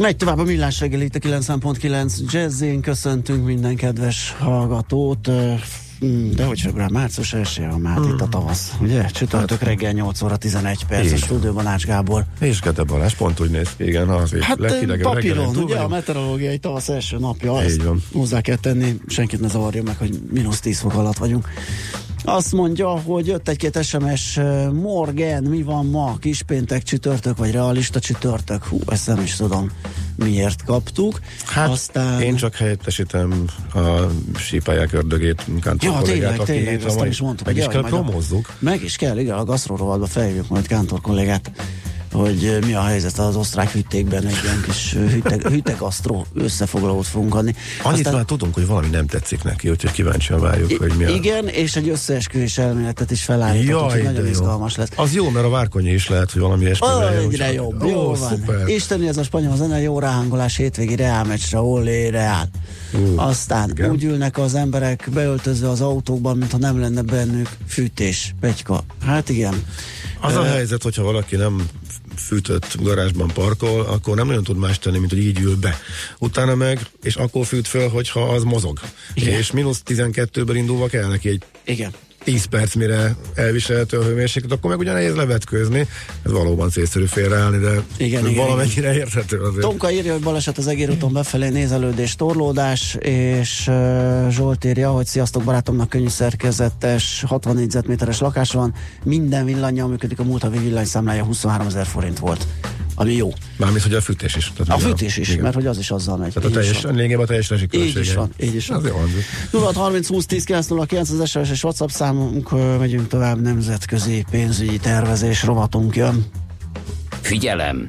Megy tovább a millás reggel itt a 9.9 Jazzén. Köszöntünk minden kedves hallgatót. Mm, De hogy február, március 1 a már itt a tavasz, ugye? Csütörtök reggel 8 óra 11 perc, a stúdióban Ács Gábor. És Gede Balázs pont úgy néz ki, igen, ha az Hát leghidegebb papíron, ugye a vagyunk. meteorológiai tavasz első napja, van. hozzá kell tenni, senkit ne zavarja meg, hogy mínusz 10 fok alatt vagyunk. Azt mondja, hogy jött egy-két SMS, Morgan, mi van ma? Kispéntek csütörtök, vagy realista csütörtök? Hú, ezt nem is tudom, miért kaptuk. Hát Aztán... én csak helyettesítem a sípályák ördögét, Kántor Ja, kollégát, tényleg, tényleg, itt azt is mondtuk, Meg is kell promózzuk. Meg is kell, igen, a gasztrorovadba felhívjuk majd Kántor kollégát, hogy mi a helyzet az osztrák hűtékben, egy ilyen kis eh, hűte, hűtegasztró összefoglalót fogunk adni. Annyit Aztán- már tudunk, hogy valami nem tetszik neki, úgyhogy kíváncsian várjuk, hogy mi a... Igen, és egy összeesküvés elméletet is felállított, úgyhogy nagyon jó. izgalmas lesz. Az jó, mert a Várkonyi is lehet, hogy valami ilyesmi. Legyen, egyre jobb, Ó, jó van. szuper. Isteni ez a spanyol zene, jó ráhangolás hétvégi Real meccsre, olé, Real. Ú, Aztán igen. úgy ülnek az emberek beöltözve az autókban, mintha nem lenne bennük fűtés, pegyka. Hát igen. Az a helyzet, hogyha valaki nem fűtött garázsban parkol, akkor nem nagyon tud más tenni, mint hogy így ül be. Utána meg, és akkor fűt föl, hogyha az mozog. Igen. És mínusz 12-ből indulva kell neki egy Igen. 10 perc, mire elviselhető a hőmérséklet, akkor meg ugye nehéz levetkőzni. Ez valóban célszerű félreállni, de Igen, igen, valamennyire érthető azért. Tomka írja, hogy baleset az egérúton befelé nézelődés, torlódás, és uh, Zsolt írja, hogy sziasztok barátomnak könnyű szerkezetes, 60 négyzetméteres lakás van, minden villanyjal működik, a múlt havi villanyszámlája 23 ezer forint volt, ami jó. Mármint, hogy a fűtés is. Tehát A fűtés is, igen. mert hogy az is azzal megy. Tehát a teljes, lényegében a teljes rezsiköltsége. Így is van, így is van. Az jó hangzik. 0 30 20 10 909 az SMS és WhatsApp számunk, megyünk tovább, nemzetközi pénzügyi tervezés rovatunk jön. Figyelem!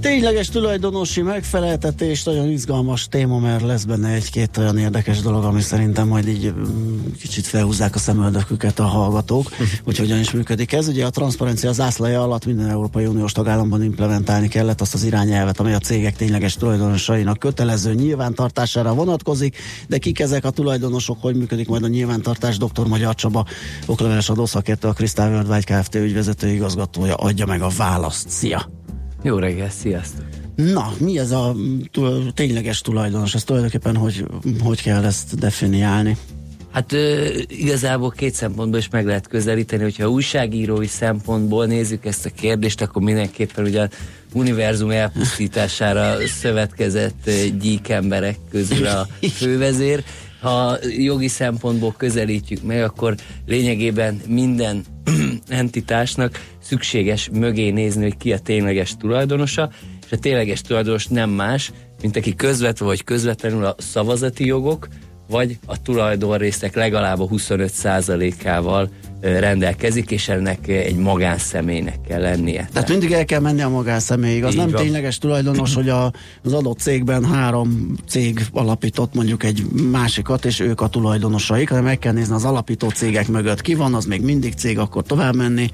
Tényleges tulajdonosi megfeleltetés, nagyon izgalmas téma, mert lesz benne egy-két olyan érdekes dolog, ami szerintem majd így mm, kicsit felhúzzák a szemöldöküket a hallgatók, hogy hogyan is működik ez. Ugye a transzparencia zászlaja alatt minden Európai Uniós tagállamban implementálni kellett azt az irányelvet, amely a cégek tényleges tulajdonosainak kötelező nyilvántartására vonatkozik, de kik ezek a tulajdonosok, hogy működik majd a nyilvántartás, dr. Magyar Csaba, okleveles adószakértő, a Crystal Worldwide Kft. ügyvezető igazgatója adja meg a választ. Szia! Jó reggel, sziasztok! Na, mi ez a tényleges tulajdonos? Ez tulajdonképpen hogy, hogy kell ezt definiálni? Hát ö, igazából két szempontból is meg lehet közelíteni, hogyha újságírói szempontból nézzük ezt a kérdést, akkor mindenképpen ugye a univerzum elpusztítására szövetkezett gyík emberek közül a fővezér. Ha jogi szempontból közelítjük meg, akkor lényegében minden entitásnak szükséges mögé nézni, hogy ki a tényleges tulajdonosa, és a tényleges tulajdonos nem más, mint aki közvetve vagy közvetlenül a szavazati jogok, vagy a tulajdonrészek legalább a 25%-ával ö, rendelkezik, és ennek egy magánszemélynek kell lennie. Tehát mindig el kell menni a magánszemélyig. Az Így nem van. tényleges tulajdonos, hogy a, az adott cégben három cég alapított mondjuk egy másikat, és ők a tulajdonosaik, hanem meg kell nézni az alapító cégek mögött ki van, az még mindig cég, akkor tovább menni.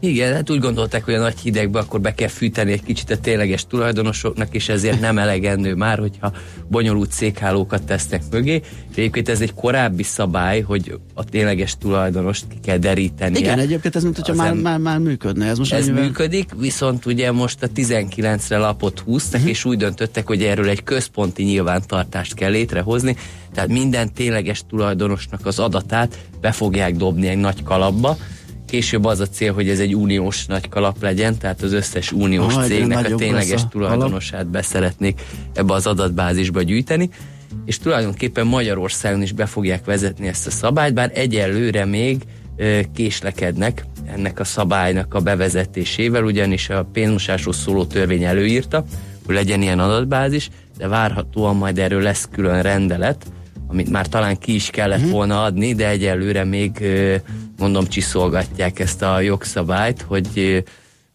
Igen, hát úgy gondolták, hogy a nagy hidegbe akkor be kell fűteni egy kicsit a tényleges tulajdonosoknak, és ezért nem elegendő már, hogyha bonyolult székhálókat tesznek mögé. És egyébként ez egy korábbi szabály, hogy a tényleges tulajdonost ki kell deríteni. Igen, egyébként ez mint hogyha már, em- már, már működne. Ez most Ez ennyivel- működik, viszont ugye most a 19-re lapot húztak, uh-huh. és úgy döntöttek, hogy erről egy központi nyilvántartást kell létrehozni, tehát minden tényleges tulajdonosnak az adatát be fogják dobni egy nagy kalapba. Később az a cél, hogy ez egy uniós nagy kalap legyen, tehát az összes uniós igen, cégnek a tényleges a tulajdonosát beszeretnék ebbe az adatbázisba gyűjteni, és tulajdonképpen Magyarországon is be fogják vezetni ezt a szabályt, bár egyelőre még késlekednek ennek a szabálynak a bevezetésével, ugyanis a pénzmosásról szóló törvény előírta, hogy legyen ilyen adatbázis, de várhatóan majd erről lesz külön rendelet, amit már talán ki is kellett uh-huh. volna adni, de egyelőre még mondom csiszolgatják ezt a jogszabályt, hogy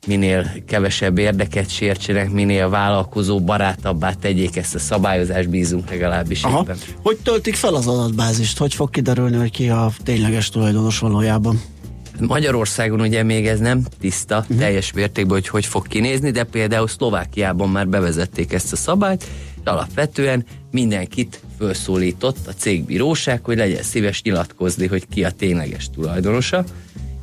minél kevesebb érdeket sértsenek, minél vállalkozó barátabbá tegyék ezt a szabályozást, bízunk legalábbis Aha. ebben. Hogy töltik fel az adatbázist? Hogy fog kiderülni, hogy ki a tényleges tulajdonos valójában? Magyarországon ugye még ez nem tiszta uh-huh. teljes mértékben, hogy hogy fog kinézni, de például Szlovákiában már bevezették ezt a szabályt, és alapvetően mindenkit felszólított a cégbíróság, hogy legyen szíves nyilatkozni, hogy ki a tényleges tulajdonosa,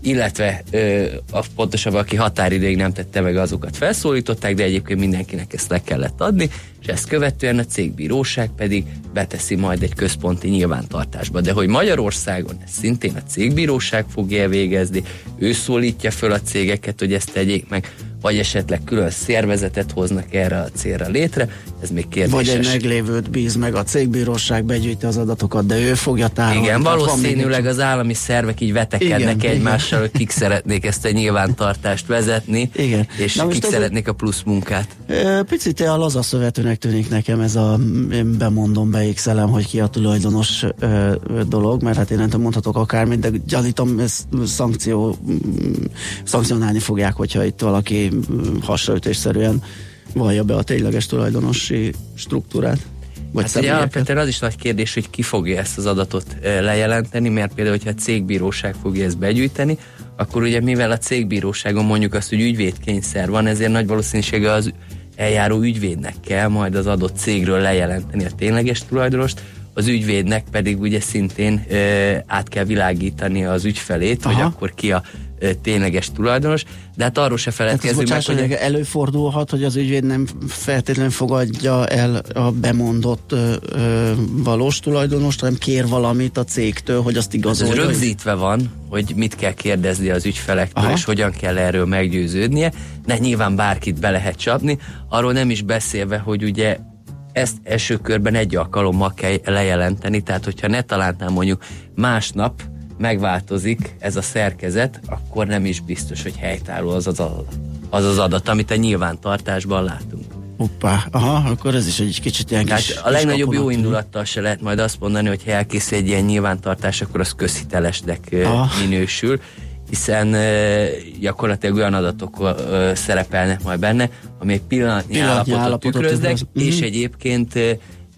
illetve ö, a, pontosabban aki határidőig nem tette meg, azokat felszólították, de egyébként mindenkinek ezt le kellett adni, és ezt követően a cégbíróság pedig beteszi majd egy központi nyilvántartásba. De hogy Magyarországon ezt szintén a cégbíróság fogja végezni, ő szólítja föl a cégeket, hogy ezt tegyék meg, vagy esetleg külön szervezetet hoznak erre a célra létre, ez még kérdéses. Vagy egy meglévőt bíz meg a cégbíróság, begyűjti az adatokat, de ő fogja tárolni. Igen, valószínűleg az állami szervek így vetekednek igen, egymással, igen. hogy kik szeretnék ezt a nyilvántartást vezetni, igen. és Na kik szeretnék a plusz munkát. Picit a lazaszövetőnek tűnik nekem ez a, én bemondom, beixelem, hogy ki a tulajdonos ö, dolog, mert hát én nem mondhatok akármit, de gyanítom, ez szankció, szankcionálni fogják, hogyha itt valaki hasraütésszerűen vallja be a tényleges tulajdonosi struktúrát. Vagy hát ugye alapvetően az is nagy kérdés, hogy ki fogja ezt az adatot lejelenteni, mert például, hogyha a cégbíróság fogja ezt begyűjteni, akkor ugye mivel a cégbíróságon mondjuk azt, hogy ügyvédkényszer van, ezért nagy valószínűsége az eljáró ügyvédnek kell majd az adott cégről lejelenteni a tényleges tulajdonost, az ügyvédnek pedig ugye szintén ö, át kell világítani az ügyfelét, Aha. hogy akkor ki a tényleges tulajdonos, de hát arról se feledkezzünk meg, hogy... Előfordulhat, hogy az ügyvéd nem feltétlenül fogadja el a bemondott ö, ö, valós tulajdonost, hanem kér valamit a cégtől, hogy azt igazolja. Ez rögzítve van, hogy mit kell kérdezni az ügyfelektől, Aha. és hogyan kell erről meggyőződnie, de nyilván bárkit be lehet csapni, arról nem is beszélve, hogy ugye ezt első körben egy alkalommal kell lejelenteni, tehát hogyha ne talántnál mondjuk másnap megváltozik ez a szerkezet, akkor nem is biztos, hogy helytálló az az az, az adat amit a nyilvántartásban látunk. Hoppá, aha, akkor ez is egy kicsit ilyen kis, A legnagyobb jó indulattal se lehet majd azt mondani, hogy ha elkészül egy ilyen nyilvántartás, akkor az közhitelesnek aha. minősül, hiszen gyakorlatilag olyan adatok szerepelnek majd benne, ami egy pillanatnyi, pillanatnyi állapotot, állapotot tükröznek, és mm. egyébként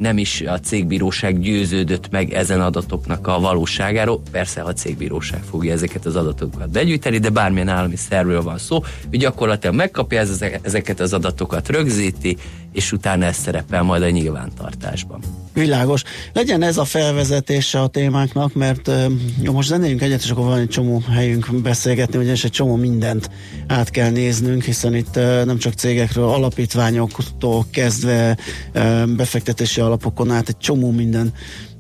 nem is a cégbíróság győződött meg ezen adatoknak a valóságáról. Persze, a cégbíróság fogja ezeket az adatokat begyűjteni, de bármilyen állami szervről van szó, hogy gyakorlatilag megkapja ezeket az adatokat, rögzíti, és utána ez szerepel majd a nyilvántartásban. Világos. Legyen ez a felvezetése a témáknak, mert jó, most zenéljünk egyet, és akkor van egy csomó helyünk beszélgetni, ugyanis egy csomó mindent át kell néznünk, hiszen itt nem csak cégekről, alapítványoktól kezdve befektetési alapokon át egy csomó minden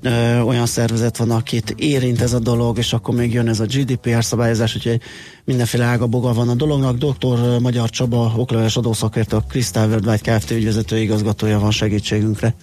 ö, olyan szervezet van, akit érint ez a dolog, és akkor még jön ez a GDPR szabályozás, úgyhogy mindenféle ágaboga van a dolognak. Dr. Magyar Csaba, okleveles adószakértő, a Crystal Worldwide Kft. ügyvezető igazgatója van segítségünkre.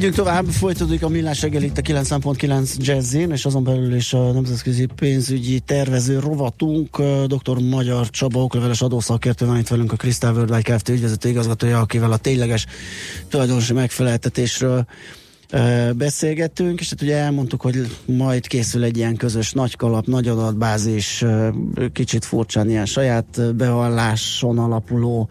Megyünk tovább, folytatódik a millás reggel itt a 9.9 Jazzin, és azon belül is a nemzetközi pénzügyi tervező rovatunk, dr. Magyar Csaba, okleveles adószakértő van itt velünk a Crystal Worldwide Kft. ügyvezető igazgatója, akivel a tényleges tulajdonosi megfeleltetésről beszélgettünk, és hát ugye elmondtuk, hogy majd készül egy ilyen közös nagy kalap, nagy adatbázis, kicsit furcsán ilyen saját bevalláson alapuló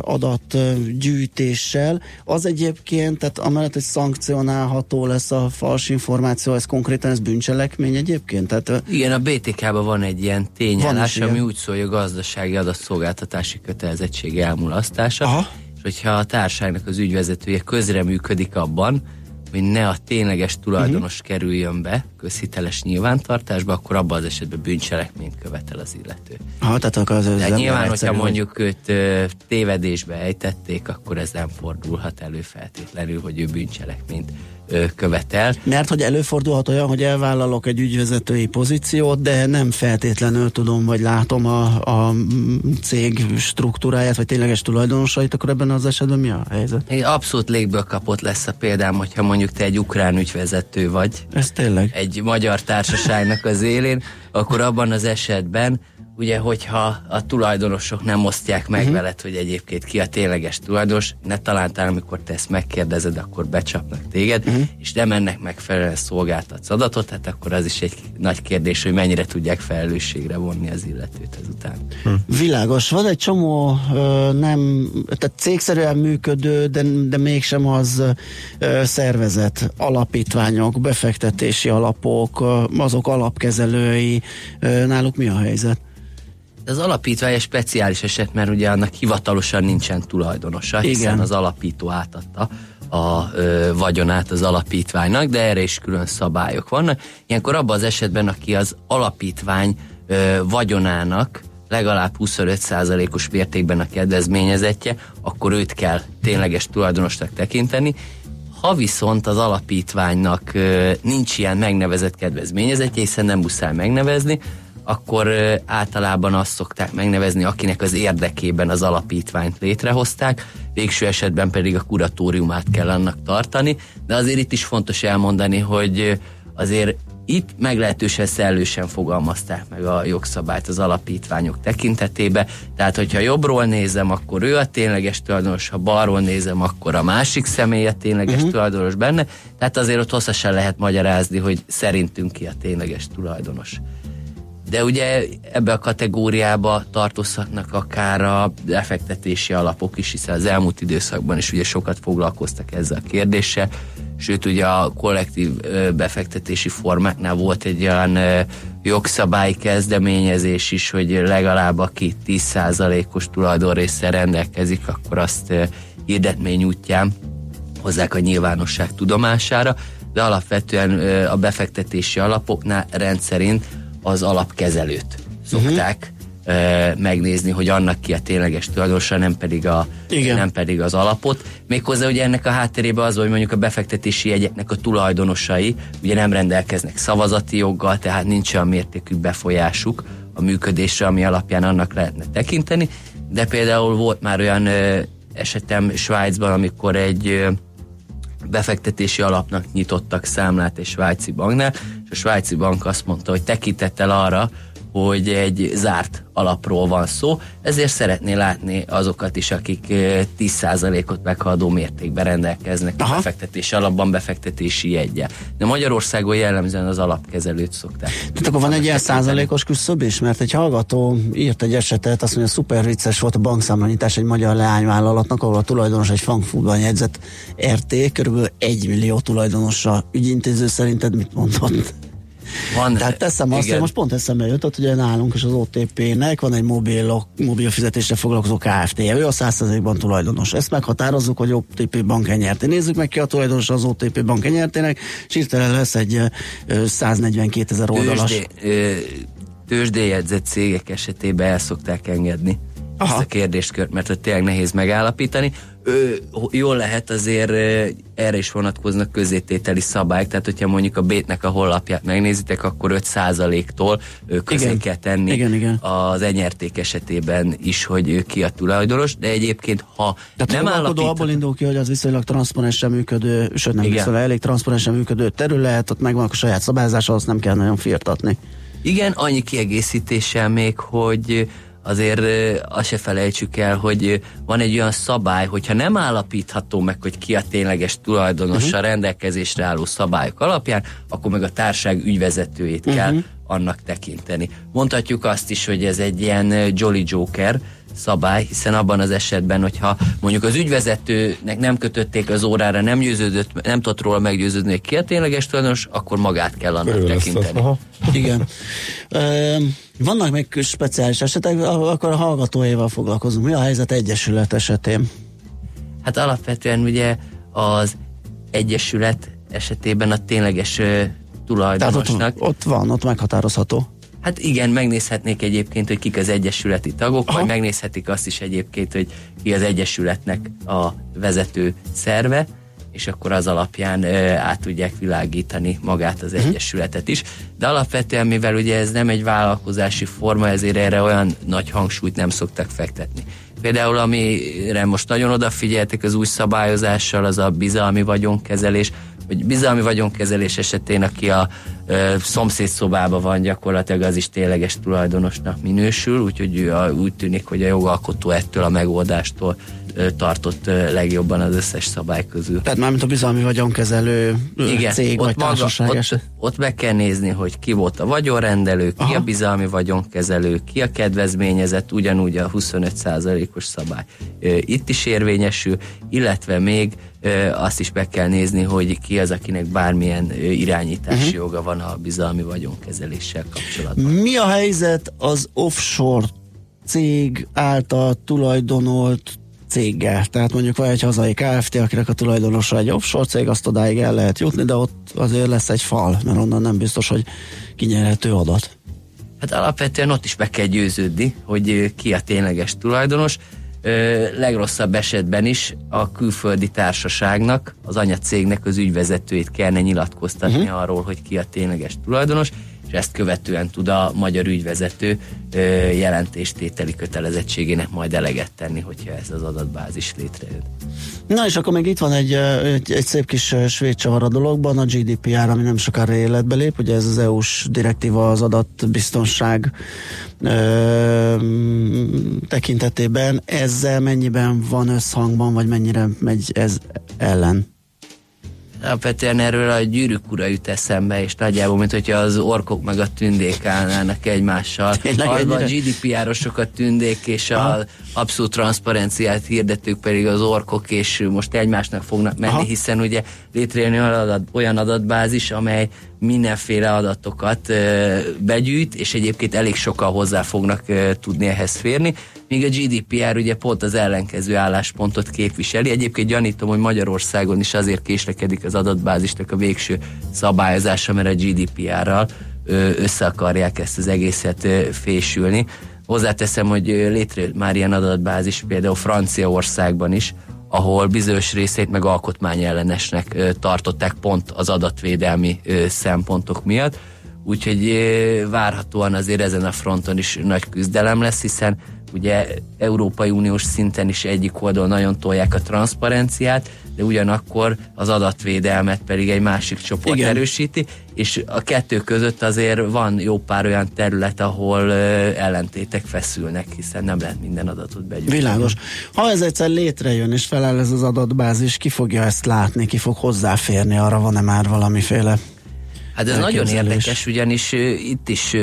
adatgyűjtéssel. Az egyébként, tehát amellett, hogy szankcionálható lesz a fals információ, ez konkrétan ez bűncselekmény egyébként? Tehát, Igen, a BTK-ban van egy ilyen tényállás, ami ilyen. úgy szólja, hogy a gazdasági adatszolgáltatási kötelezettség elmulasztása. Aha és hogyha a társaságnak az ügyvezetője közreműködik abban, hogy ne a tényleges tulajdonos uh-huh. kerüljön be közhiteles nyilvántartásba, akkor abban az esetben bűncselekményt követel az illető. Ha, tehát akkor az, az nyilván, hogyha mondjuk őt tévedésbe ejtették, akkor ez nem fordulhat elő feltétlenül, hogy ő bűncselekményt követel. Mert hogy előfordulhat olyan, hogy elvállalok egy ügyvezetői pozíciót, de nem feltétlenül tudom, vagy látom a, a cég struktúráját, vagy tényleges tulajdonosait, akkor ebben az esetben mi a helyzet? Egy abszolút légből kapott lesz a példám, hogyha mondjuk te egy ukrán ügyvezető vagy. Ez tényleg. Egy magyar társaságnak az élén, akkor abban az esetben ugye, hogyha a tulajdonosok nem osztják meg uh-huh. veled, hogy egyébként ki a tényleges tulajdonos, ne talántál, amikor te ezt megkérdezed, akkor becsapnak téged, uh-huh. és nem ennek megfelelően szolgáltatsz adatot, hát akkor az is egy nagy kérdés, hogy mennyire tudják felelősségre vonni az illetőt ezután. Uh-huh. Világos. Van egy csomó ö, nem, tehát cégszerűen működő, de, de mégsem az ö, szervezet, alapítványok, befektetési alapok, ö, azok alapkezelői, ö, náluk mi a helyzet? Az alapítvány egy speciális eset, mert ugye annak hivatalosan nincsen tulajdonosa, hiszen Igen. az alapító átadta a ö, vagyonát az alapítványnak, de erre is külön szabályok vannak. Ilyenkor abban az esetben, aki az alapítvány ö, vagyonának legalább 25%-os mértékben a kedvezményezetje, akkor őt kell tényleges tulajdonosnak tekinteni. Ha viszont az alapítványnak ö, nincs ilyen megnevezett kedvezményezetje, hiszen nem muszáj megnevezni, akkor általában azt szokták megnevezni, akinek az érdekében az alapítványt létrehozták, végső esetben pedig a kuratóriumát kell annak tartani, de azért itt is fontos elmondani, hogy azért itt meglehetősen szellősen fogalmazták meg a jogszabályt az alapítványok tekintetébe, tehát hogyha jobbról nézem, akkor ő a tényleges tulajdonos, ha balról nézem, akkor a másik személy a tényleges uh-huh. tulajdonos benne, tehát azért ott hosszasan lehet magyarázni, hogy szerintünk ki a tényleges tulajdonos de ugye ebbe a kategóriába tartozhatnak akár a befektetési alapok is, hiszen az elmúlt időszakban is ugye sokat foglalkoztak ezzel a kérdéssel, sőt ugye a kollektív befektetési formáknál volt egy olyan jogszabályi kezdeményezés is, hogy legalább aki 10%-os tulajdonrészsel rendelkezik, akkor azt hirdetmény útján hozzák a nyilvánosság tudomására, de alapvetően a befektetési alapoknál rendszerint az alapkezelőt szokták uh-huh. megnézni, hogy annak ki a tényleges tulajdonosa, nem pedig, a, Igen. nem pedig az alapot. Méghozzá ugye ennek a hátterében az, hogy mondjuk a befektetési jegyeknek a tulajdonosai ugye nem rendelkeznek szavazati joggal, tehát nincs olyan mértékű befolyásuk a működésre, ami alapján annak lehetne tekinteni, de például volt már olyan ö, esetem Svájcban, amikor egy ö, befektetési alapnak nyitottak számlát egy svájci banknál, és a svájci bank azt mondta, hogy tekintettel arra, hogy egy zárt alapról van szó, ezért szeretné látni azokat is, akik 10%-ot meghaladó mértékben rendelkeznek Aha. a befektetési alapban befektetési jegye. De Magyarországon jellemzően az alapkezelőt szokták. Tehát akkor van egy ilyen százalékos küszöb is, mert egy hallgató írt egy esetet, azt mondja, szuper vicces volt a bankszámlanyítás egy magyar leányvállalatnak, ahol a tulajdonos egy frankfurtban jegyzett RT, körülbelül egy millió tulajdonosa ügyintéző szerinted mit mondott? Van, Tehát teszem azt, hogy most pont eszembe jutott, hogy nálunk is az OTP-nek van egy mobil, mobil fizetésre foglalkozó kft -je. Ő a 100%-ban tulajdonos. Ezt meghatározzuk, hogy OTP bank nyerté. Nézzük meg ki a tulajdonos az OTP bank nyertének, és hirtelen lesz egy 142 ezer oldalas. Tőzsdéjegyzett cégek esetében el szokták engedni Aha. ezt a kérdéskört, mert hogy tényleg nehéz megállapítani. Ő, jól lehet azért erre is vonatkoznak közétételi szabályok, tehát hogyha mondjuk a bétnek a hollapját megnézitek, akkor 5%-tól közé igen. kell tenni igen, igen. az enyerték esetében is, hogy ki a tulajdonos, de egyébként ha tehát nem állapít... abból indul ki, hogy az viszonylag transzparensen működő, sőt nem viszonylag elég transzparensen működő terület, ott megvan a saját szabályozása, azt nem kell nagyon firtatni. Igen, annyi kiegészítéssel még, hogy azért azt se felejtsük el, hogy van egy olyan szabály, hogyha nem állapítható meg, hogy ki a tényleges tulajdonosa uh-huh. rendelkezésre álló szabályok alapján, akkor meg a társág ügyvezetőjét uh-huh. kell annak tekinteni. Mondhatjuk azt is, hogy ez egy ilyen Jolly Joker, szabály, hiszen abban az esetben, hogyha mondjuk az ügyvezetőnek nem kötötték az órára, nem győződött, nem tudott róla meggyőződni, hogy ki a tényleges tulajdonos, akkor magát kell annak Körül tekinteni. Igen. Vannak még speciális esetek, akkor a hallgatóéval foglalkozunk. Mi a helyzet egyesület esetén? Hát alapvetően ugye az egyesület esetében a tényleges tulajdonosnak. Tehát ott, ott van, ott meghatározható. Hát igen, megnézhetnék egyébként, hogy kik az egyesületi tagok, Aha. vagy megnézhetik azt is egyébként, hogy ki az egyesületnek a vezető szerve, és akkor az alapján ö, át tudják világítani magát az uh-huh. egyesületet is. De alapvetően, mivel ugye ez nem egy vállalkozási forma, ezért erre olyan nagy hangsúlyt nem szoktak fektetni. Például amire most nagyon odafigyeltek az új szabályozással, az a bizalmi vagyonkezelés, hogy bizalmi vagyonkezelés esetén, aki a ö, szomszéd szobában van, gyakorlatilag az is tényleges tulajdonosnak minősül, úgyhogy úgy tűnik, hogy a jogalkotó ettől a megoldástól tartott legjobban az összes szabály közül. Tehát mármint a bizalmi vagyonkezelő Igen, cég ott vagy maga, ott, ott meg kell nézni, hogy ki volt a vagyonrendelő, ki Aha. a bizalmi vagyonkezelő, ki a kedvezményezett, ugyanúgy a 25%-os szabály itt is érvényesül, illetve még azt is be kell nézni, hogy ki az, akinek bármilyen irányítási uh-huh. joga van a bizalmi vagyonkezeléssel kapcsolatban. Mi a helyzet az offshore cég által tulajdonolt céggel. Tehát mondjuk van egy hazai Kft., akinek a tulajdonosa egy offshore cég, azt odáig el lehet jutni, de ott azért lesz egy fal, mert onnan nem biztos, hogy kinyerhető adat. Hát alapvetően ott is be kell győződni, hogy ki a tényleges tulajdonos. Ö, legrosszabb esetben is a külföldi társaságnak, az anyacégnek az ügyvezetőjét kellene nyilatkoztatni uh-huh. arról, hogy ki a tényleges tulajdonos, és ezt követően tud a magyar ügyvezető jelentéstételi kötelezettségének majd eleget tenni, hogyha ez az adatbázis létrejön. Na és akkor még itt van egy, egy, egy szép kis svéd csavar a dologban, a GDPR, ami nem sokára életbe lép, ugye ez az EU-s direktíva az adatbiztonság ö, tekintetében. Ezzel mennyiben van összhangban, vagy mennyire megy ez ellen? Alapvetően erről a gyűrűk ura jut eszembe, és nagyjából, mint hogyha az orkok meg a tündék állnának egymással. Tényleg a GDPR-osok a tündék, és a abszolút transzparenciát hirdetők pedig az orkok, és most egymásnak fognak menni, Aha. hiszen ugye létrejön olyan, adat, olyan adatbázis, amely mindenféle adatokat begyűjt, és egyébként elég sokan hozzá fognak tudni ehhez férni, míg a GDPR ugye pont az ellenkező álláspontot képviseli. Egyébként gyanítom, hogy Magyarországon is azért késlekedik az adatbázisnak a végső szabályozása, mert a GDPR-ral össze akarják ezt az egészet fésülni. Hozzáteszem, hogy létrejött már ilyen adatbázis például Franciaországban is, ahol bizonyos részét meg alkotmányellenesnek tartották pont az adatvédelmi szempontok miatt. Úgyhogy várhatóan azért ezen a fronton is nagy küzdelem lesz, hiszen ugye Európai Uniós szinten is egyik oldal nagyon tolják a transzparenciát, de ugyanakkor az adatvédelmet pedig egy másik csoport Igen. erősíti, és a kettő között azért van jó pár olyan terület, ahol ellentétek feszülnek, hiszen nem lehet minden adatot begyűjteni. Világos. Ha ez egyszer létrejön és feláll ez az adatbázis, ki fogja ezt látni, ki fog hozzáférni, arra van-e már valamiféle Hát ez nagyon érdekes, ugyanis itt is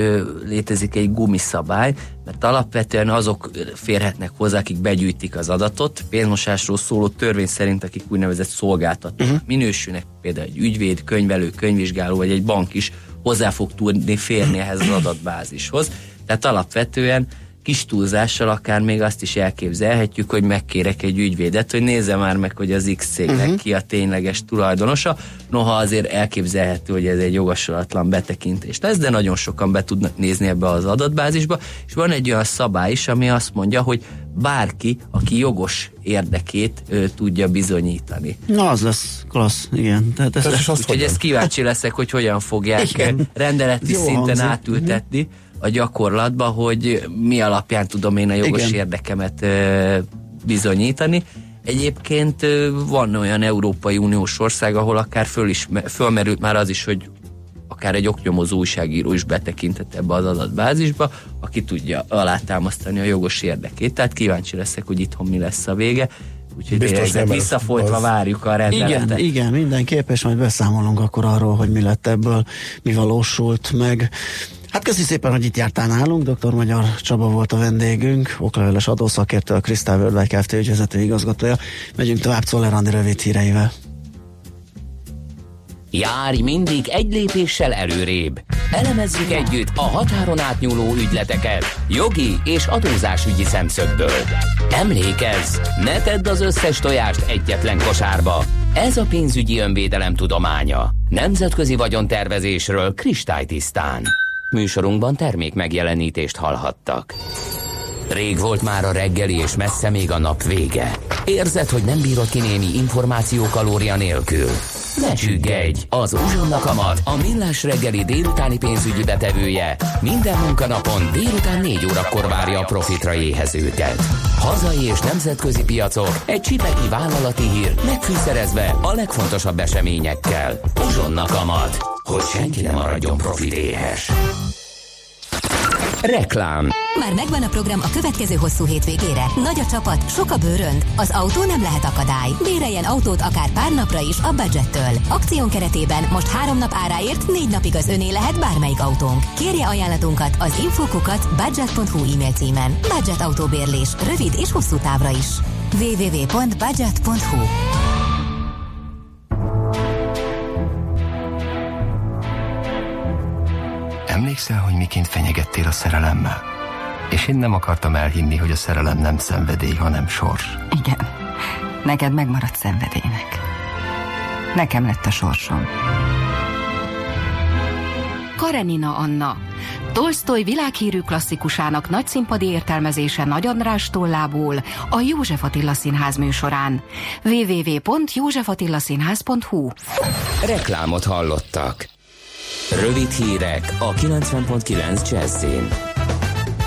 létezik egy gumiszabály, mert alapvetően azok férhetnek hozzá, akik begyűjtik az adatot. Pénzmosásról szóló törvény szerint, akik úgynevezett szolgáltatók uh-huh. minősülnek, például egy ügyvéd, könyvelő, könyvvizsgáló vagy egy bank is hozzá fog tudni férni ehhez az adatbázishoz. Tehát alapvetően kis túlzással akár még azt is elképzelhetjük, hogy megkérek egy ügyvédet, hogy nézze már meg, hogy az X cégnek uh-huh. ki a tényleges tulajdonosa. Noha azért elképzelhető, hogy ez egy jogosulatlan betekintés lesz, de nagyon sokan be tudnak nézni ebbe az adatbázisba, és van egy olyan szabály is, ami azt mondja, hogy bárki, aki jogos érdekét ö, tudja bizonyítani. Na, az lesz klassz, igen. Tehát ez, Tehát és azt Úgyhogy ezt kíváncsi leszek, hogy hogyan fogják Igen. rendeleti Jó szinten hangzik. átültetni a gyakorlatba, hogy mi alapján tudom én a jogos Igen. érdekemet ö, bizonyítani. Egyébként ö, van olyan Európai Uniós ország, ahol akár föl is, fölmerült már az is, hogy akár egy oknyomozó újságíró is betekintett ebbe az adatbázisba, aki tudja alátámasztani a jogos érdekét. Tehát kíváncsi leszek, hogy itthon mi lesz a vége. Úgyhogy Biztos nem, visszafolytva az- várjuk a rendeletet. Igen, igen, mindenképp, és majd beszámolunk akkor arról, hogy mi lett ebből, mi valósult meg. Hát köszi szépen, hogy itt jártál nálunk, dr. Magyar Csaba volt a vendégünk, okleveles adószakértő, a Krisztál Worldwide Kft. ügyvezető igazgatója. Megyünk tovább Czoller Andi rövid híreivel. Járj mindig egy lépéssel előrébb. Elemezzük együtt a határon átnyúló ügyleteket jogi és adózásügyi szemszögből. Emlékezz, ne tedd az összes tojást egyetlen kosárba. Ez a pénzügyi önvédelem tudománya. Nemzetközi vagyontervezésről kristálytisztán. Műsorunkban termék megjelenítést hallhattak. Rég volt már a reggeli, és messze még a nap vége. Érzed, hogy nem bírod ki némi információ kalória nélkül? Ne csüggedj! Az Uzsonna Kamat, a millás reggeli délutáni pénzügyi betevője minden munkanapon délután 4 órakor várja a profitra éhezőket. Hazai és nemzetközi piacok, egy csipeki vállalati hír, megfűszerezve a legfontosabb eseményekkel. Uzsonna Kamat, hogy senki ne maradjon profit éhes. Reklám Már megvan a program a következő hosszú hétvégére. Nagy a csapat, sok a bőrönd. Az autó nem lehet akadály. Béreljen autót akár pár napra is a budgettől. Akción keretében most három nap áráért négy napig az öné lehet bármelyik autónk. Kérje ajánlatunkat az infokukat budget.hu e-mail címen. Budget autóbérlés, rövid és hosszú távra is. www.budget.hu Emlékszel, hogy miként fenyegettél a szerelemmel? És én nem akartam elhinni, hogy a szerelem nem szenvedély, hanem sors. Igen. Neked megmaradt szenvedélynek. Nekem lett a sorsom. Karenina Anna. Tolstoy világhírű klasszikusának nagyszínpadi értelmezése Nagy András tollából a József Attila Színház műsorán. www.józsefattillaszínház.hu Reklámot hallottak. Rövid hírek a 90.9 Jazzin.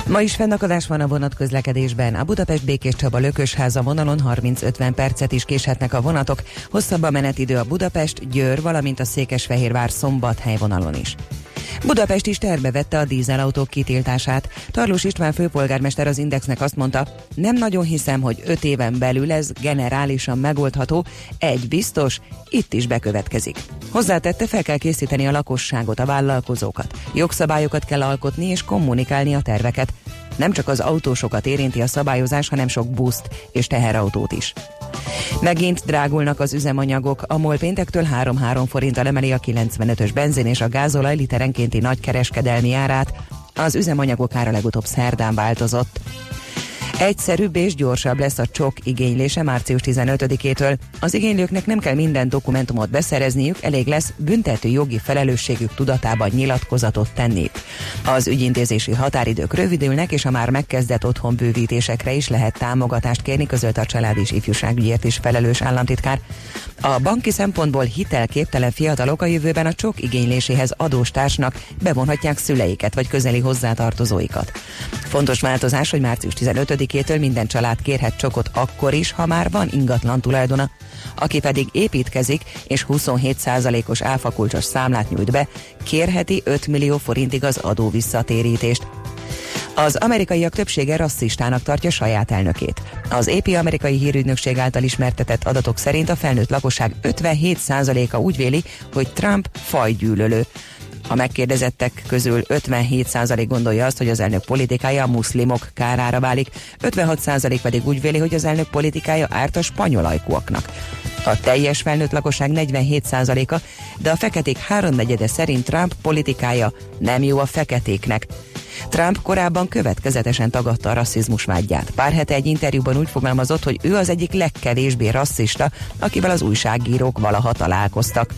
Ma is fennakadás van a vonatközlekedésben. A Budapest Békés Csaba Lökösháza vonalon 30-50 percet is késhetnek a vonatok. Hosszabb a menetidő a Budapest, Győr, valamint a Székesfehérvár Szombathely vonalon is. Budapest is terve vette a dízelautók kitiltását. Tarlós István főpolgármester az Indexnek azt mondta, nem nagyon hiszem, hogy öt éven belül ez generálisan megoldható, egy biztos, itt is bekövetkezik. Hozzátette, fel kell készíteni a lakosságot, a vállalkozókat. Jogszabályokat kell alkotni és kommunikálni a terveket. Nem csak az autósokat érinti a szabályozás, hanem sok buszt és teherautót is. Megint drágulnak az üzemanyagok, a MOL péntektől 3-3 forinttal emeli a 95-ös benzin és a gázolaj literenkénti nagykereskedelmi árát. Az üzemanyagok ára legutóbb szerdán változott. Egyszerűbb és gyorsabb lesz a csok igénylése március 15-től. Az igénylőknek nem kell minden dokumentumot beszerezniük, elég lesz büntető jogi felelősségük tudatában nyilatkozatot tenni. Az ügyintézési határidők rövidülnek, és a már megkezdett otthonbővítésekre is lehet támogatást kérni, közölte a család és ifjúságügyért is felelős államtitkár. A banki szempontból hitelképtelen fiatalok a jövőben a csok igényléséhez adóstársnak bevonhatják szüleiket vagy közeli hozzátartozóikat. Fontos változás, hogy március 15-től minden család kérhet csokot akkor is, ha már van ingatlan tulajdona. Aki pedig építkezik és 27%-os áfakulcsos számlát nyújt be, kérheti 5 millió forintig az adó visszatérítést. Az amerikaiak többsége rasszistának tartja saját elnökét. Az AP amerikai hírügynökség által ismertetett adatok szerint a felnőtt lakosság 57%-a úgy véli, hogy Trump fajgyűlölő. A megkérdezettek közül 57% gondolja azt, hogy az elnök politikája a muszlimok kárára válik, 56% pedig úgy véli, hogy az elnök politikája árt a spanyol ajkúaknak. A teljes felnőtt lakosság 47%-a, de a feketék háromnegyede szerint Trump politikája nem jó a feketéknek. Trump korábban következetesen tagadta a rasszizmus vágyát. Pár hete egy interjúban úgy fogalmazott, hogy ő az egyik legkevésbé rasszista, akivel az újságírók valaha találkoztak.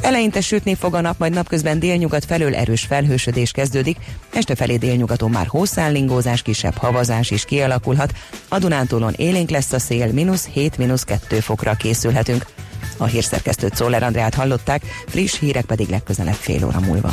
Eleinte sütni fog a nap, majd napközben délnyugat felől erős felhősödés kezdődik, este felé délnyugaton már hószállingózás, kisebb havazás is kialakulhat, a Dunántúlon élénk lesz a szél, mínusz 7-2 fokra készülhetünk. A hírszerkesztőt Szoller Andrát hallották, friss hírek pedig legközelebb fél óra múlva.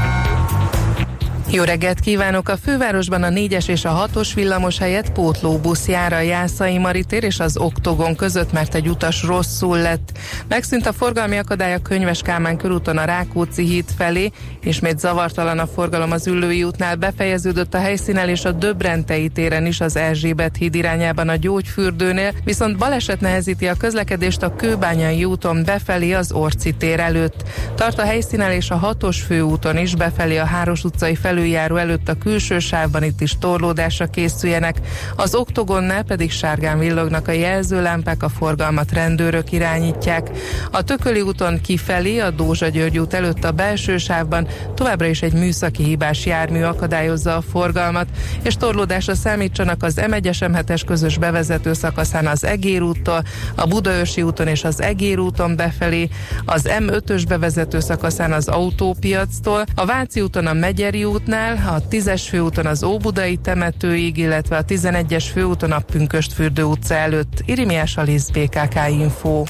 jó reggelt kívánok! A fővárosban a 4-es és a 6-os villamos helyett pótlóbusz jár a Jászai Maritér és az Oktogon között, mert egy utas rosszul lett. Megszűnt a forgalmi akadály a Könyves Kálmán körúton a Rákóczi híd felé, ismét zavartalan a forgalom az Üllői útnál, befejeződött a helyszínel és a Döbrentei téren is az Erzsébet híd irányában a gyógyfürdőnél, viszont baleset nehezíti a közlekedést a Kőbányai úton befelé az Orci tér előtt. Tart a helyszínel és a 6-os főúton is befelé a Háros utcai felül felüljáró előtt a külső sávban itt is torlódásra készüljenek, az oktogonnál pedig sárgán villognak a jelzőlámpák, a forgalmat rendőrök irányítják. A Tököli úton kifelé, a Dózsa György út előtt a belső sávban továbbra is egy műszaki hibás jármű akadályozza a forgalmat, és torlódásra számítsanak az M1-es közös bevezető szakaszán az Egér úttól, a Budaörsi úton és az Egér úton befelé, az M5-ös bevezető szakaszán az autópiactól, a Váci úton a Megyeri út útnál, a 10-es főúton az Óbudai temetőig, illetve a 11-es főúton a Pünköstfürdő utca előtt. Irimiás Alisz BKK Info.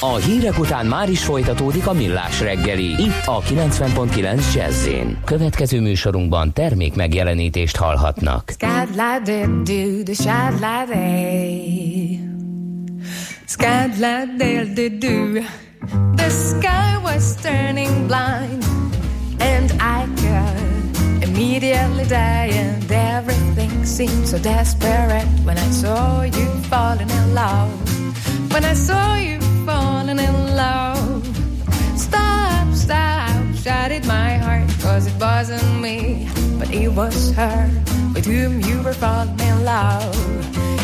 A hírek után már is folytatódik a millás reggeli, itt a 90.9 jazz Következő műsorunkban termék megjelenítést hallhatnak. The sky was turning blind and I could immediately die, and everything seemed so desperate when I saw you falling in love. When I saw you falling in love, stop, stop, shouted my heart, cause it wasn't me, but it was her with whom you were falling in love.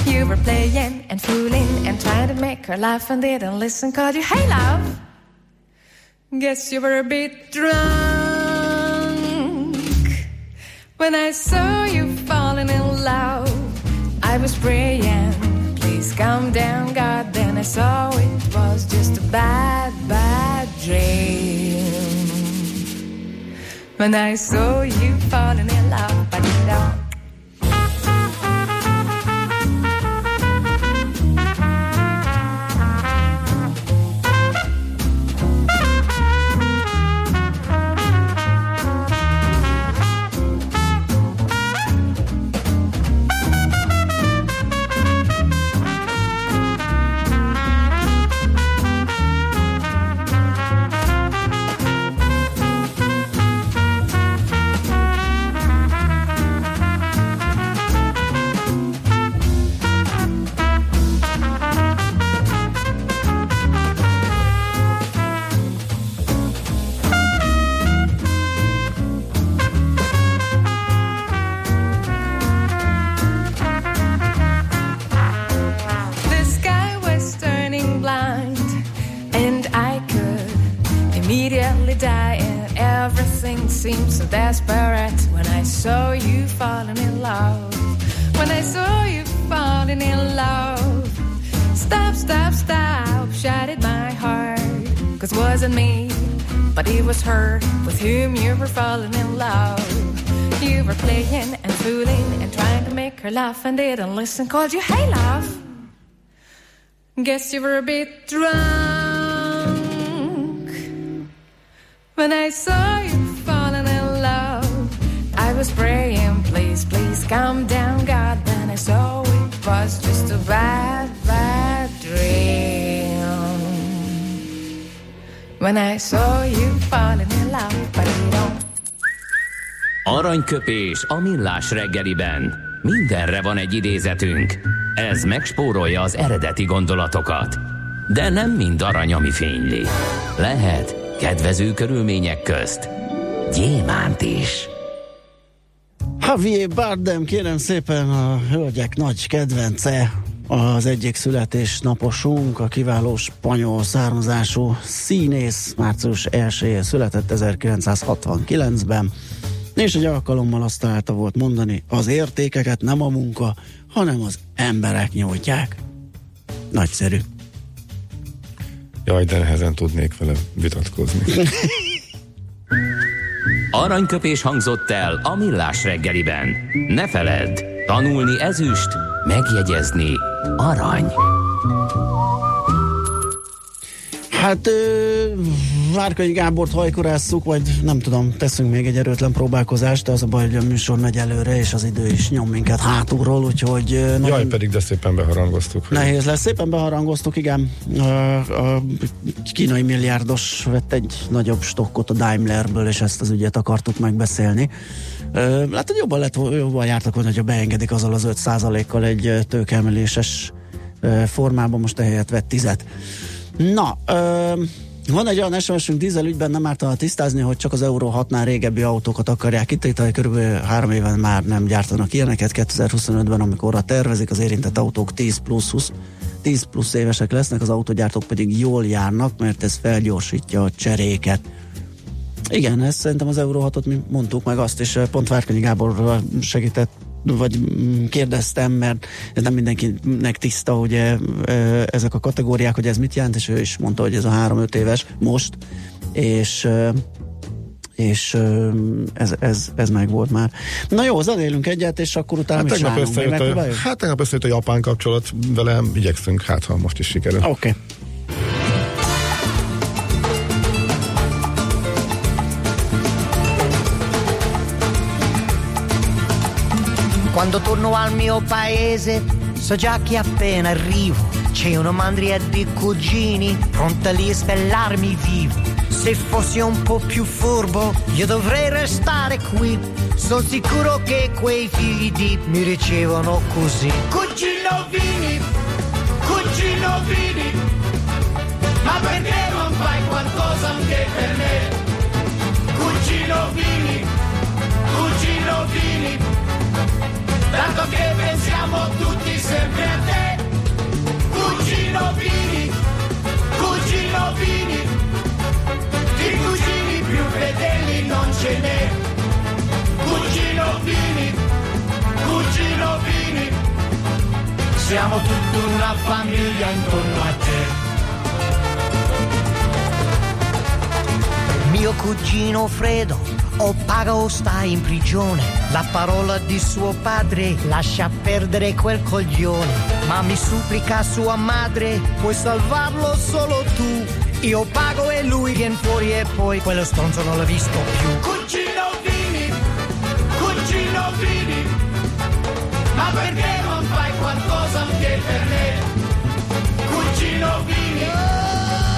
You were playing and fooling and trying to make her laugh and didn't listen, called you, hey love. Guess you were a bit drunk. When I saw you falling in love, I was praying, please calm down, God. Then I saw it was just a bad, bad dream. When I saw you falling in love, I did but so desperate when I saw you falling in love. When I saw you falling in love. Stop, stop, stop, Shattered my heart. Cause it wasn't me, but it was her with whom you were falling in love. You were playing and fooling and trying to make her laugh and didn't listen. Called you, hey, love. Guess you were a bit drunk when I saw was praying, please, please calm down, God. Then I saw it was just a bad, bad dream. When I saw you falling in love, but you don't. Aranyköpés a millás reggeliben. Mindenre van egy idézetünk. Ez megspórolja az eredeti gondolatokat. De nem mind arany, ami fényli. Lehet kedvező körülmények közt gyémánt is. Javier Bardem, kérem szépen a hölgyek nagy kedvence, az egyik születésnaposunk, a kiváló spanyol származású színész, március 1 született 1969-ben, És egy alkalommal azt találta volt mondani, az értékeket nem a munka, hanem az emberek nyújtják. Nagyszerű. Jaj, de nehezen tudnék vele vitatkozni. Aranyköpés hangzott el a millás reggeliben. Ne feledd, tanulni ezüst, megjegyezni arany. Hát Várkai Gábort hajkorásszuk, vagy nem tudom, teszünk még egy erőtlen próbálkozást, de az a baj, hogy a műsor megy előre, és az idő is nyom minket hátulról, úgyhogy... Jaj, nagyon... pedig de szépen beharangoztuk. Nehéz lesz, szépen beharangoztuk, igen. A, a kínai milliárdos vett egy nagyobb stokkot a Daimlerből, és ezt az ügyet akartuk megbeszélni. Hát, hogy jobban, lett, jobban jártak volna, hogyha beengedik azzal az 5%-kal egy tőkeemeléses formában, most ehelyett vett tizet. Na, ö, van egy olyan SMS-ünk dízelügyben, nem ártana tisztázni, hogy csak az Euró 6-nál régebbi autókat akarják itt, hogy körülbelül három éven már nem gyártanak ilyeneket. 2025-ben, amikor a tervezik, az érintett autók 10 plusz 20 10 plusz évesek lesznek, az autógyártók pedig jól járnak, mert ez felgyorsítja a cseréket. Igen, ezt szerintem az Euró 6-ot mi mondtuk meg azt, és pont Várkanyi Gábor segített vagy mm, kérdeztem, mert ez nem mindenkinek tiszta, hogy ezek a kategóriák, hogy ez mit jelent, és ő is mondta, hogy ez a három-öt éves most, és és ez, ez, ez meg volt már. Na jó, zenélünk egyet, és akkor utána hát tegnap összejött a, Hát tegnap összejött a japán kapcsolat, velem igyekszünk, hát ha most is sikerül. Oké. Okay. Quando torno al mio paese so già che appena arrivo c'è una mandria di cugini pronta lì a spellarmi vivo. Se fossi un po' più furbo io dovrei restare qui. Sono sicuro che quei figli di mi ricevono così. Cugino Vini, cugino Vini, ma perché non fai qualcosa siamo tutta una famiglia intorno a te. Mio cugino Fredo o paga o sta in prigione. La parola di suo padre lascia perdere quel coglione, ma mi supplica sua madre, puoi salvarlo solo tu. Io pago e lui viene fuori e poi quello stronzo non l'ho visto più. Cugino Vini, cugino Vini, ma perché non fai qualcosa anche per me? Cugino Vini,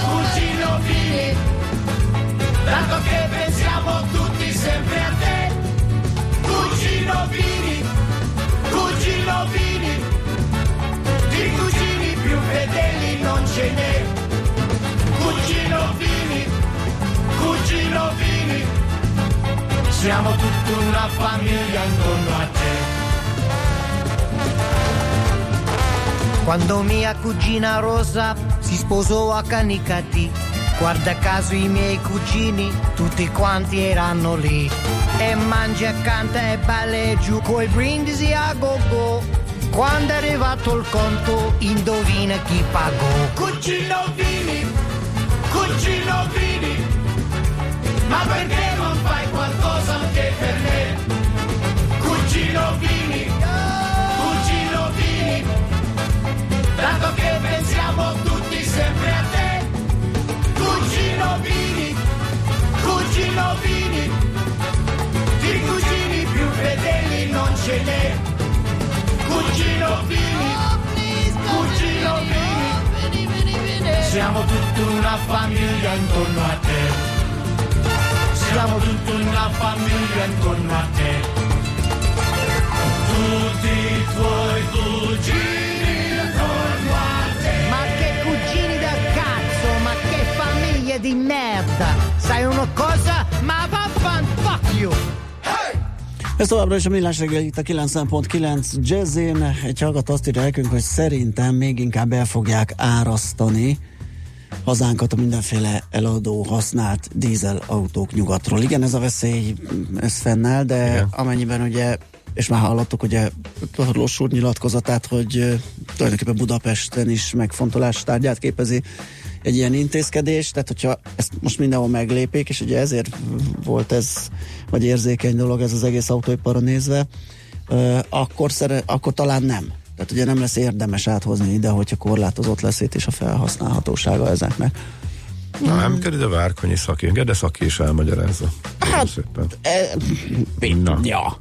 cugino Vini, tanto che pensiamo tutti sempre a te. Cugino Vini, cugino Vini, di cugini più fedeli non ce n'è. Cugino Vini, cugino Vini, siamo tutta una famiglia intorno a te. Quando mia cugina Rosa si sposò a Canicati, Guarda caso i miei cugini, tutti quanti erano lì. E mangia, canta e balla giù coi brindisi a go-go. Quando è arrivato il conto, indovina chi pagò. Cugino Vini, cugino Vini, ma perché non fai qualcosa anche per me? Cugino Vini, cugino Vini, di cugini più fedeli non ce n'è. Cugino Vini, cugino Vini, siamo tutta una famiglia intorno a te. Siamo tutta una famiglia intorno a te. Tutti i tuoi cugini. di merda! Sai una cosa? Vaffan, fuck you! Ez továbbra is a millás reggel itt a 9.9 jazzin. Egy hallgat azt írja nekünk, hogy szerintem még inkább el fogják árasztani hazánkat a mindenféle eladó használt dízel autók nyugatról. Igen, ez a veszély, ez fennáll, de Igen. amennyiben ugye és már hallottuk ugye Torlós úr nyilatkozatát, hogy tulajdonképpen Budapesten is megfontolás tárgyát képezi egy ilyen intézkedés, tehát hogyha ezt most mindenhol meglépik, és ugye ezért volt ez, vagy érzékeny dolog ez az egész autóiparra nézve, akkor, szere, akkor talán nem. Tehát ugye nem lesz érdemes áthozni ide, hogyha korlátozott lesz itt is a felhasználhatósága ezeknek. Na, nem kell ide Várkonyi szaki, de szaki is elmagyarázza. Hát. E, Na. Ja.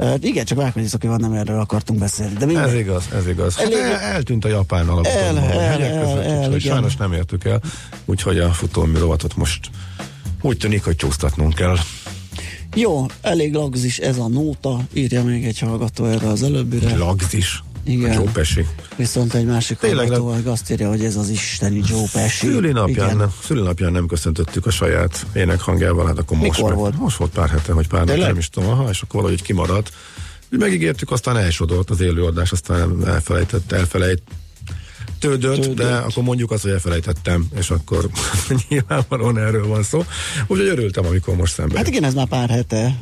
Uh, igen, csak Várkonyi van, nem erről akartunk beszélni. De minden... Ez igaz, ez igaz. Hát el, eltűnt a japán alapotban. El, el, el, el, el, sajnos nem értük el, úgyhogy a futómű rovatot most úgy tűnik, hogy csúsztatnunk kell. Jó, elég lagzis ez a nóta, írja még egy hallgató erre az előbbire. Lagzis. Igen. Joe Pesci. Viszont egy másik Tényleg hallgató azt írja, hogy ez az isteni Joe Pesci. Szülinapján, nem, szülinapján nem köszöntöttük a saját énekhangjával, hát akkor most, Mikor volt? most volt pár hete, hogy pár nem is tudom, aha, és akkor valahogy kimaradt. Megígértük, aztán elsodort az élőadás, aztán elfelejtett, elfelejt, tődött, tődött, de akkor mondjuk azt, hogy elfelejtettem, és akkor nyilvánvalóan erről van szó. Úgyhogy örültem, amikor most szemben. Hát igen, ez már pár hete.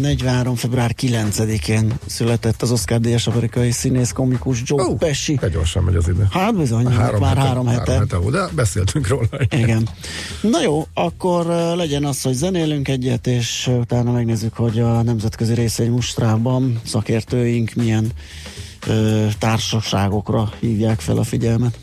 43. Mm, február 9-én született az Oscar díjas amerikai színész komikus Joe oh, Pesci. Egy gyorsan megy az ide. Hát bizony, három már hete, három hete. Három hete, de beszéltünk róla. Igen. Na jó, akkor legyen az, hogy zenélünk egyet, és utána megnézzük, hogy a nemzetközi részény mustrában szakértőink milyen társaságokra hívják fel a figyelmet.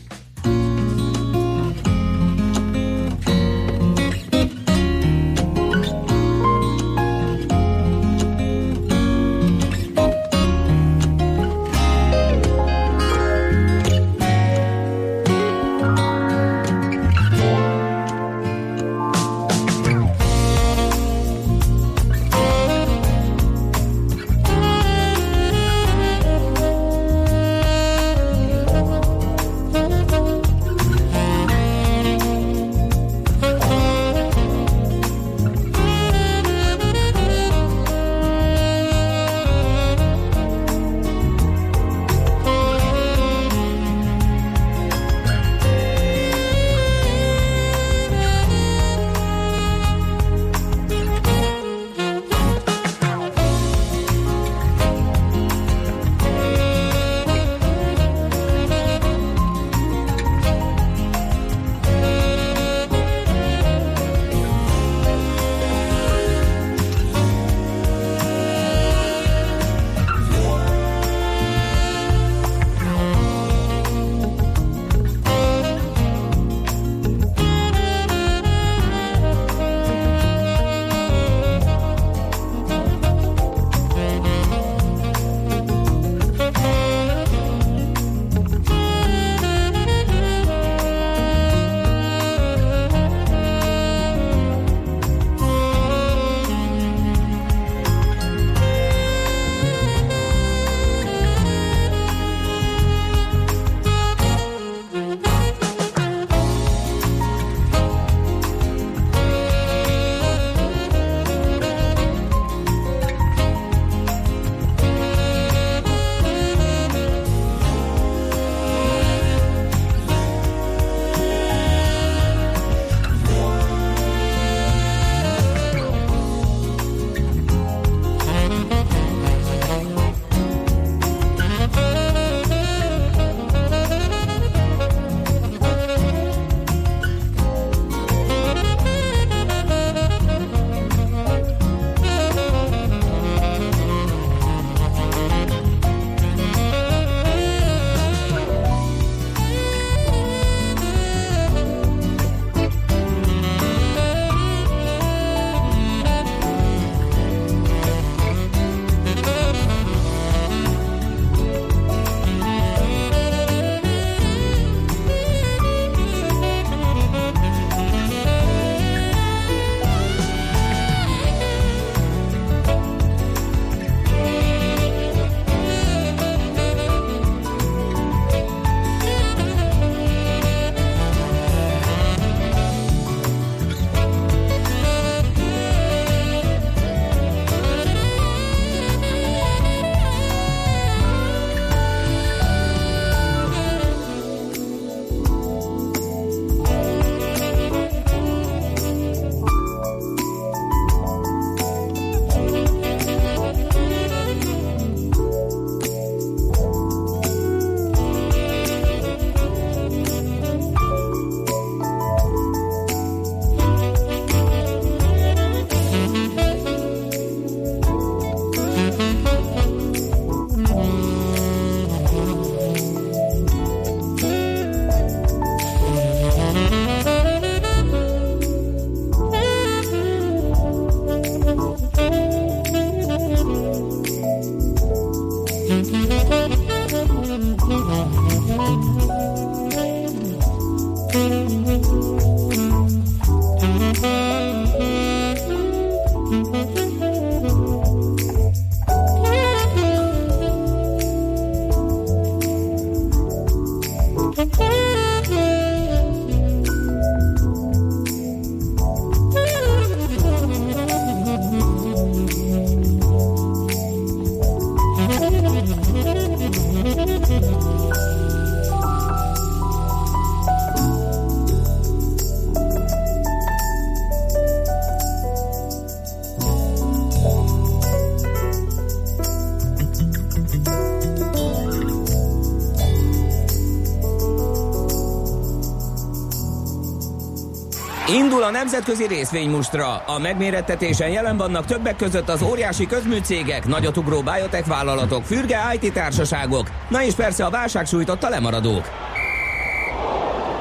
Nemzetközi részvénymustra. A megmérettetésen jelen vannak többek között az óriási közműcégek, nagyotugró biotech vállalatok, fürge IT társaságok, na és persze a válság sújtotta lemaradók.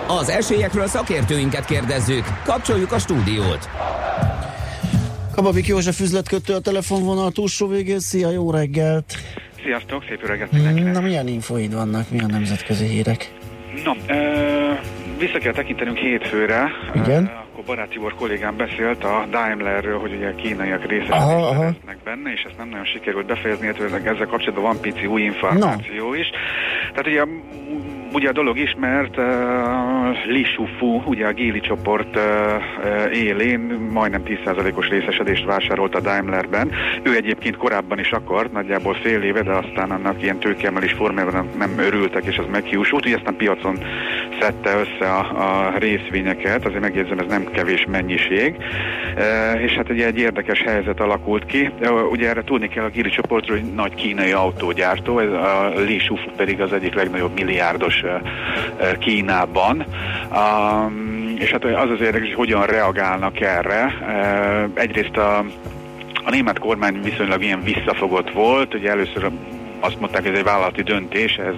Az esélyekről szakértőinket kérdezzük. Kapcsoljuk a stúdiót. Kababik József üzletkötő a telefonvonal túlsó végén. Szia, jó reggelt! Sziasztok, szép öreget mindenkinek! Na, milyen infoid vannak, milyen nemzetközi hírek? No, ö, vissza kell tekintenünk hétfőre. Igen? Ö, akkor Barát Tibor kollégám beszélt a Daimlerről, hogy ugye a kínaiak részesek lesznek benne, és ezt nem nagyon sikerült befejezni, illetve ezzel kapcsolatban van pici új információ no. is. Tehát ugye ugye a dolog ismert, uh, Li Shufu, ugye a Géli csoport uh, élén majdnem 10%-os részesedést vásárolt a Daimlerben. Ő egyébként korábban is akart, nagyjából fél éve, de aztán annak ilyen tőkeemelés formájában nem, nem örültek, és az meghiúsult, ugye aztán piacon szedte össze a, a részvényeket, azért megjegyzem, ez nem kevés mennyiség, uh, és hát ugye egy érdekes helyzet alakult ki. Uh, ugye erre tudni kell a Géli csoportról, hogy nagy kínai autógyártó, ez a Li Shufu pedig az egyik legnagyobb milliárdos Kínában. Um, és hát az az érdekes, hogy hogyan reagálnak erre. Egyrészt a, a német kormány viszonylag ilyen visszafogott volt, ugye először azt mondták, ez egy vállalati döntés, ez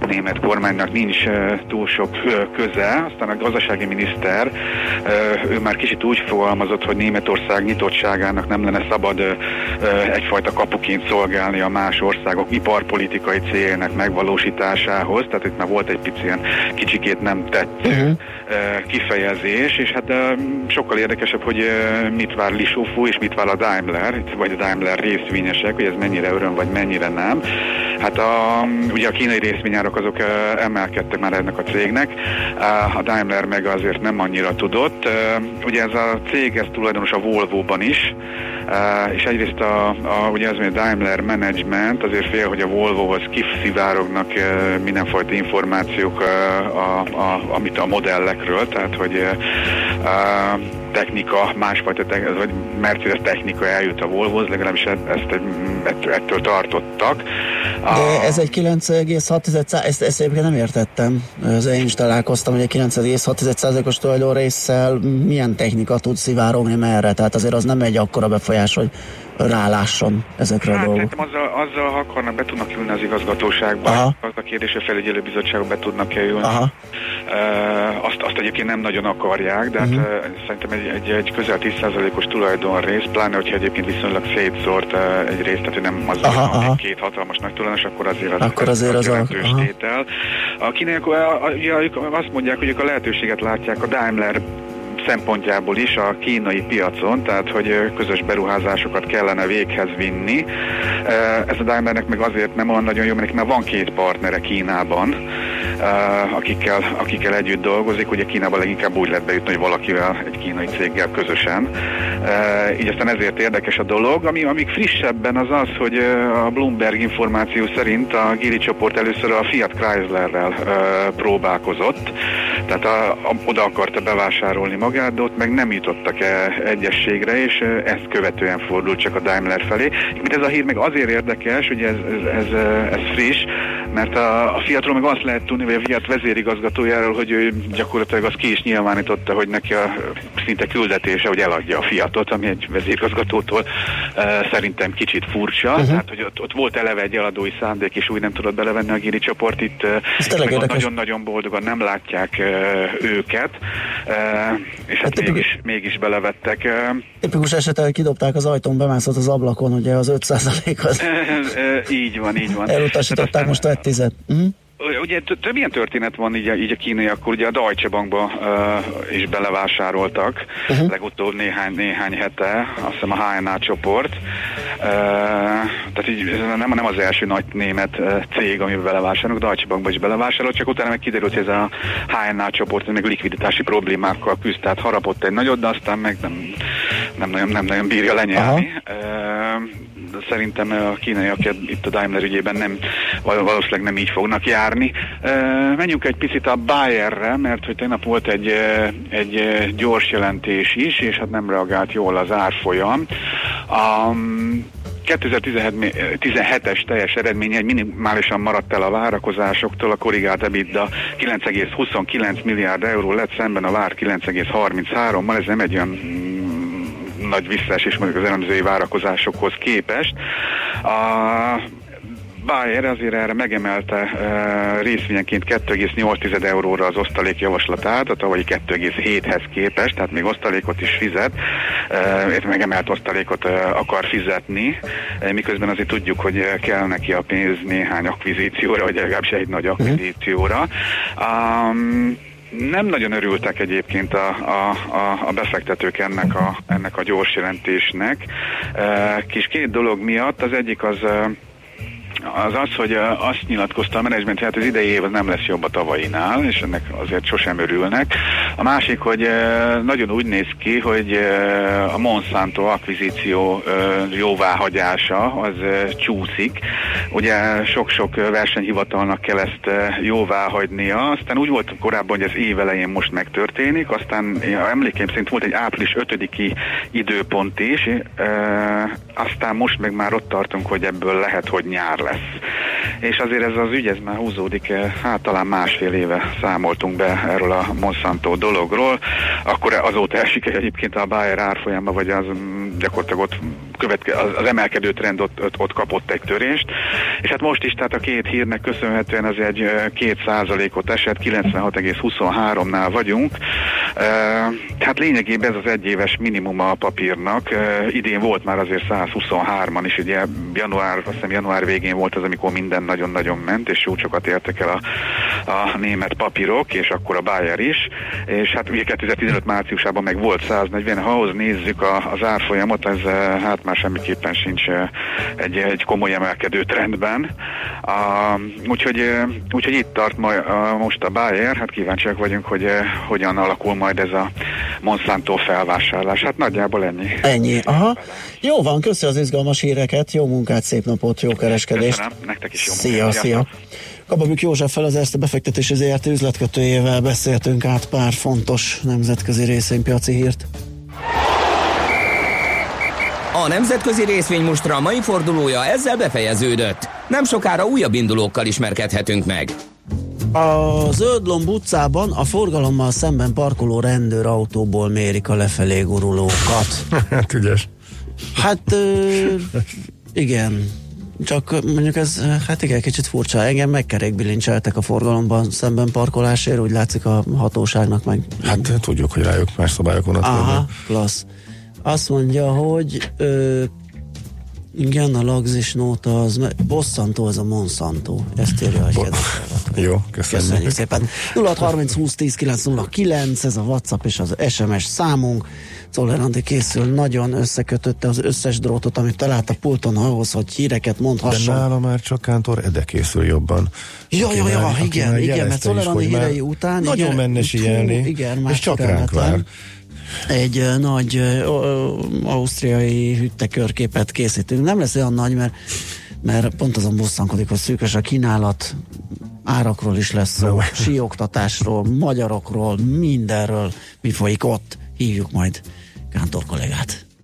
a német kormánynak nincs túl sok köze. Aztán a gazdasági miniszter, ő már kicsit úgy fogalmazott, hogy Németország nyitottságának nem lenne szabad egyfajta kapuként szolgálni a más országok iparpolitikai céljának megvalósításához. Tehát itt már volt egy pici ilyen kicsikét nem tetsző uh-huh. kifejezés, és hát sokkal érdekesebb, hogy mit vár Lisófú és mit vár a Daimler, vagy a Daimler részvényesek, hogy ez mennyire öröm, vagy mennyire nem. Hát a, ugye a kínai részvényárok azok emelkedtek már ennek a cégnek, a Daimler meg azért nem annyira tudott. Ugye ez a cég, ez tulajdonos a Volvo-ban is, és egyrészt a, a, ugye hogy a Daimler Management azért fél, hogy a Volvohoz kiszivárognak mindenfajta információk, a, a, amit a modellekről, tehát hogy a, technika, másfajta technika, vagy Mercedes technika eljut a Volvohoz, legalábbis ezt, ettől, ettől tartottak. De ez egy 9,6, ezt, ezt egyébként nem értettem. Az én is találkoztam, hogy egy 9,6%-os tulajdon résszel milyen technika tud szivárogni merre, tehát azért az nem egy akkora befolyás, hogy rálásson ezekre hát, a dolgok. azzal, azzal, ha akarnak, be tudnak ülni az igazgatóságba, Aha. az a kérdés, hogy a felügyelőbizottságban be tudnak-e ülni. Aha. Uh, azt, azt egyébként nem nagyon akarják, de uh-huh. hát, uh, szerintem egy, egy, egy közel 10%-os tulajdonrész, pláne hogyha egyébként viszonylag szétszórt uh, egy részt, tehát nem az aha, aha. Egy két hatalmas nagy tulajdonos, akkor azért az, akkor azért az, az a, tétel. A kínaiak azt mondják, hogy ők a lehetőséget látják a Daimler szempontjából is a kínai piacon, tehát hogy közös beruházásokat kellene véghez vinni. Ez a Daimlernek meg azért nem olyan nagyon jó, mert mert van két partnere Kínában, akikkel, akikkel együtt dolgozik. Ugye Kínában leginkább úgy lehet bejutni, hogy valakivel, egy kínai céggel közösen. Így aztán ezért érdekes a dolog. Ami, amik frissebben az az, hogy a Bloomberg információ szerint a Gili csoport először a Fiat Chryslerrel próbálkozott, tehát a, a, oda akarta bevásárolni magát, ott meg nem jutottak -e egyességre, és ezt követően fordult csak a Daimler felé. Mint ez a hír meg azért érdekes, hogy ez, ez, ez, ez friss, mert a, a Fiatról meg azt lehet tudni, vagy a Fiat vezérigazgatójáról, hogy ő gyakorlatilag azt ki is nyilvánította, hogy neki a szinte küldetése, hogy eladja a Fiatot, ami egy vezérigazgatótól uh, szerintem kicsit furcsa. Uh-huh. Tehát, hogy ott, ott volt eleve egy eladói szándék, és úgy nem tudott belevenni a Giri csoport. Itt, nagyon-nagyon boldogan nem látják uh, őket. Uh, és hát, hát mégis, mégis belevettek. Tipikus eset, hogy kidobták az ajtón, bemászott az ablakon, ugye az 5 az. így van, így van. Elutasították most 5 tized. Uh-huh. Ugye több ilyen történet van így a, így a kínaiak, ugye a Deutsche Bankba uh, is belevásároltak, uh-huh. legutóbb néhány, néhány hete, azt hiszem a HNA csoport. Uh, tehát így nem, nem az első nagy német cég, amiben belevásárolnak, Deutsche Bankba is belevásárolt, csak utána meg kiderült, hogy ez a HNA csoport meg likviditási problémákkal küzd, tehát harapott egy nagyot, de aztán meg nem, nem, nagyon, nem nagyon bírja lenyelni. Uh, szerintem a kínaiak itt a Daimler ügyében nem, valószínűleg nem így fognak járni. Menjünk egy picit a Bayerre, mert hogy tegnap volt egy, egy gyors jelentés is, és hát nem reagált jól az árfolyam. Um, 2017-es teljes eredménye minimálisan maradt el a várakozásoktól, a korrigált EBITDA 9,29 milliárd euró lett szemben a vár 9,33-mal, ez nem egy olyan mm, nagy visszaesés mondjuk az elemzői várakozásokhoz képest. A Bayer azért erre megemelte uh, részvényenként 2,8 euróra az osztalék javaslatát, a tavalyi 2,7-hez képest, tehát még osztalékot is fizet, uh, megemelt osztalékot uh, akar fizetni, uh, miközben azért tudjuk, hogy kell neki a pénz néhány akvizícióra, vagy legalábbis egy nagy akvizícióra. Um, nem nagyon örültek egyébként a, a, a, a befektetők ennek a, ennek a gyors jelentésnek. Kis két dolog miatt, az egyik az az az, hogy azt nyilatkozta a menedzsment, hogy hát az idei év az nem lesz jobb a tavainál, és ennek azért sosem örülnek. A másik, hogy nagyon úgy néz ki, hogy a Monsanto akvizíció jóváhagyása az csúszik. Ugye sok-sok versenyhivatalnak kell ezt jóváhagynia, aztán úgy volt korábban, hogy az év elején most megtörténik, aztán emlékeim szerint volt egy április 5-i időpont is, aztán most meg már ott tartunk, hogy ebből lehet, hogy nyár lesz. És azért ez az ügy, ez már húzódik, eh, hát talán másfél éve számoltunk be erről a Monsanto dologról, akkor azóta esik egyébként a Bayer árfolyama, vagy az mm, gyakorlatilag ott követke, az, emelkedő trend ott, ott, ott kapott egy törést, és hát most is, tehát a két hírnek köszönhetően az egy két százalékot esett, 96,23-nál vagyunk, tehát lényegében ez az egyéves minimuma a papírnak, idén volt már azért 123-an is, ugye január, azt hiszem január végén volt az, amikor minden nagyon-nagyon ment, és csúcsokat értek el a, a német papírok, és akkor a Bayer is, és hát ugye 2015 márciusában meg volt 140, ha ahhoz nézzük a, az árfolyamot, ez hát már semmiképpen sincs egy, egy komoly emelkedő trendben. A, úgyhogy, úgyhogy itt tart ma, most a Bayer, hát kíváncsiak vagyunk, hogy hogyan alakul majd ez a Monsanto felvásárlás. Hát nagyjából ennyi. Ennyi, aha. Jó van, köszönöm az izgalmas híreket, jó munkát, szép napot, jó kereskedést. Köszönöm, nektek is jó Szia, munkát. szia. Kababük Józseffel az Erste befektetési ZRT üzletkötőjével beszéltünk át pár fontos nemzetközi részvénypiaci hírt. A nemzetközi részvénymustra mai fordulója ezzel befejeződött. Nem sokára újabb indulókkal ismerkedhetünk meg. A Zöldlomb utcában a forgalommal szemben parkoló rendőrautóból mérik a lefelé gurulókat. hát ügyes. Hát ö, igen, csak mondjuk ez, hát igen, kicsit furcsa. Engem megkerékbilincseltek a forgalomban szemben parkolásért, úgy látszik a hatóságnak meg. Hát tudjuk, hogy rájuk más szabályok vonatkoznak. Aha, klassz. Azt mondja, hogy ö, igen, a lagzis nóta az, bosszantó az a Monsanto. Ezt írja a Bo- Jó, köszönjük. köszönjük szépen. 0630 20 10 909, ez a WhatsApp és az SMS számunk. Zoller Andi készül, nagyon összekötötte az összes drótot, amit talált a pulton ahhoz, hogy híreket mondhasson. De nála már csak Kántor Ede készül jobban. Ja, ja, ja, igen, igen, mert Zoller Andi hírei után nagyon igen, menne sielni, igen, és csak ránk vár egy nagy ausztriai hüttekörképet készítünk. Nem lesz olyan nagy, mert, mert pont azon bosszankodik, hogy szűkös a kínálat, árakról is lesz szó, sioktatásról, magyarokról, mindenről, mi folyik ott. Hívjuk majd Kántor kollégát.